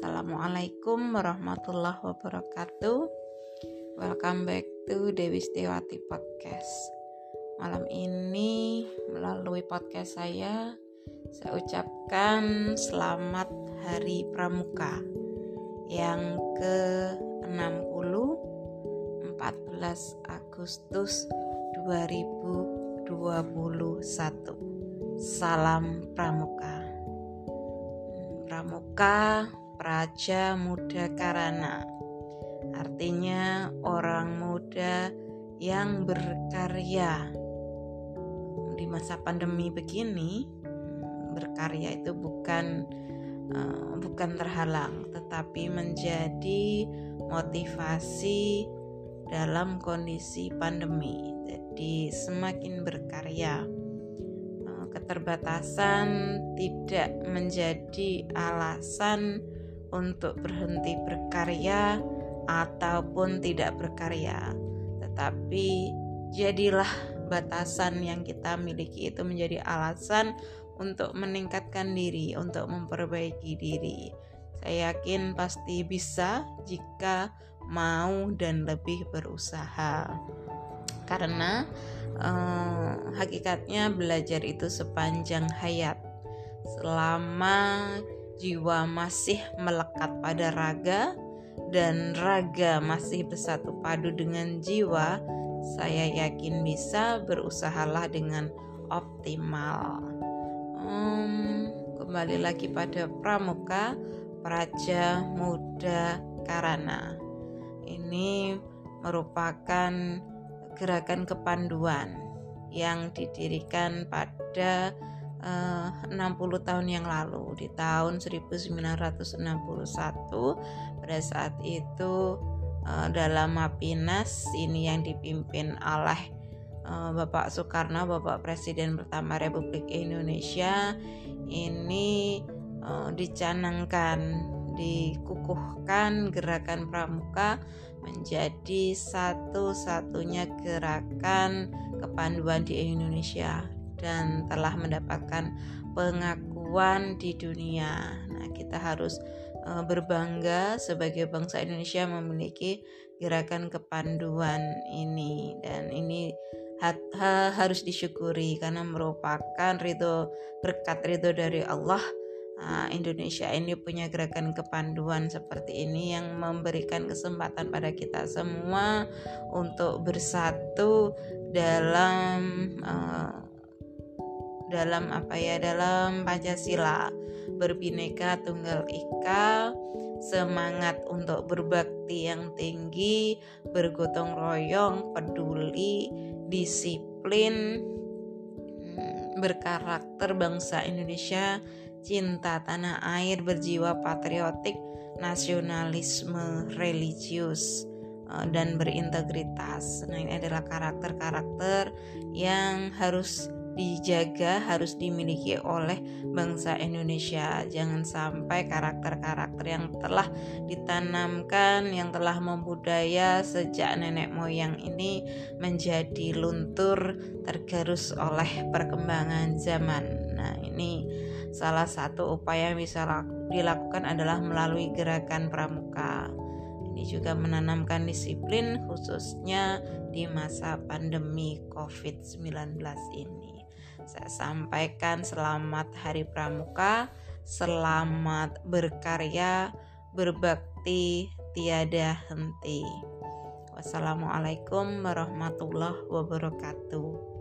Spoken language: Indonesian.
Assalamualaikum warahmatullahi wabarakatuh. Welcome back to Dewi Setiawati Podcast. Malam ini melalui podcast saya Saya ucapkan selamat Hari Pramuka Yang ke-60 14 Agustus 2021 Salam Pramuka. Pramuka Praja Muda Karana. Artinya orang muda yang berkarya. Di masa pandemi begini berkarya itu bukan uh, bukan terhalang tetapi menjadi motivasi dalam kondisi pandemi. Jadi semakin berkarya keterbatasan tidak menjadi alasan untuk berhenti berkarya ataupun tidak berkarya, tetapi jadilah batasan yang kita miliki itu menjadi alasan untuk meningkatkan diri, untuk memperbaiki diri. Saya yakin pasti bisa jika mau dan lebih berusaha, karena eh, hakikatnya belajar itu sepanjang hayat. Selama jiwa masih melekat pada raga dan raga masih bersatu padu dengan jiwa saya yakin bisa berusahalah dengan optimal. Hmm, kembali lagi pada pramuka praja muda karana. Ini merupakan gerakan kepanduan yang didirikan pada 60 tahun yang lalu. Di tahun 1961 pada saat itu uh, dalam Mapinas ini yang dipimpin oleh uh, Bapak Soekarno Bapak Presiden pertama Republik Indonesia ini dicanangkan dikukuhkan gerakan pramuka menjadi satu-satunya gerakan kepanduan di Indonesia dan telah mendapatkan pengakuan di dunia. Nah, kita harus uh, berbangga sebagai bangsa Indonesia memiliki gerakan kepanduan ini dan ini ha ha harus disyukuri karena merupakan ridho berkat ridho dari Allah Nah, Indonesia ini punya gerakan kepanduan seperti ini yang memberikan kesempatan pada kita semua untuk bersatu dalam uh, dalam apa ya dalam Pancasila berbineka tunggal ika semangat untuk berbakti yang tinggi bergotong royong peduli disiplin hmm, berkarakter bangsa Indonesia cinta tanah air, berjiwa patriotik, nasionalisme religius eh, dan berintegritas. Nah, ini adalah karakter-karakter yang harus dijaga, harus dimiliki oleh bangsa Indonesia. Jangan sampai karakter-karakter yang telah ditanamkan, yang telah membudaya sejak nenek moyang ini menjadi luntur tergerus oleh perkembangan zaman. Nah, ini Salah satu upaya yang bisa dilakukan adalah melalui gerakan pramuka. Ini juga menanamkan disiplin khususnya di masa pandemi COVID-19 ini. Saya sampaikan selamat Hari Pramuka, selamat berkarya, berbakti tiada henti. Wassalamualaikum warahmatullahi wabarakatuh.